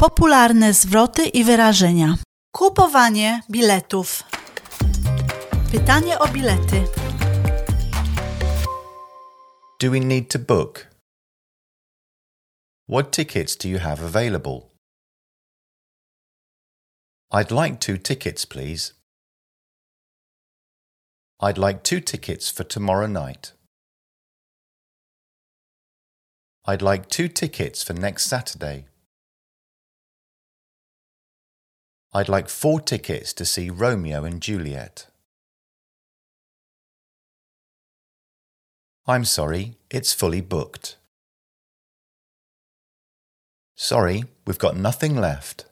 Popularne zwroty i wyrażenia. Kupowanie biletów. Pytanie o bilety. Do we need to book? What tickets do you have available? I'd like two tickets, please. I'd like two tickets for tomorrow night. I'd like two tickets for next Saturday. I'd like four tickets to see Romeo and Juliet. I'm sorry, it's fully booked. Sorry, we've got nothing left.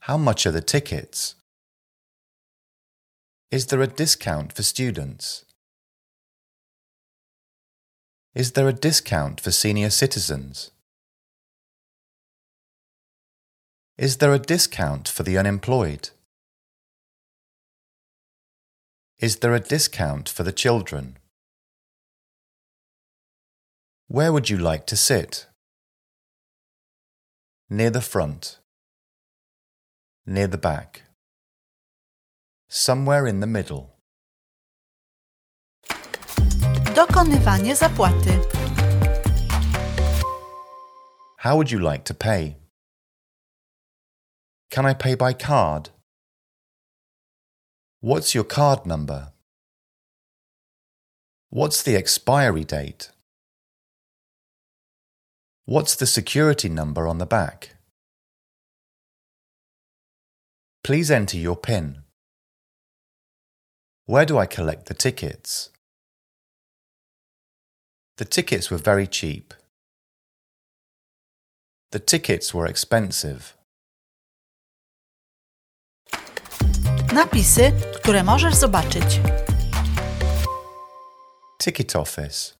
How much are the tickets? Is there a discount for students? Is there a discount for senior citizens? Is there a discount for the unemployed? Is there a discount for the children? Where would you like to sit? Near the front. Near the back. Somewhere in the middle. Dokonywanie zapłaty. How would you like to pay? Can I pay by card? What's your card number? What's the expiry date? What's the security number on the back? Please enter your PIN. Where do I collect the tickets? The tickets were very cheap. The tickets were expensive. Napisy, które możesz zobaczyć. Ticket office.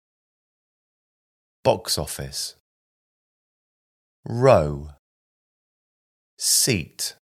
Box office. Row. Seat.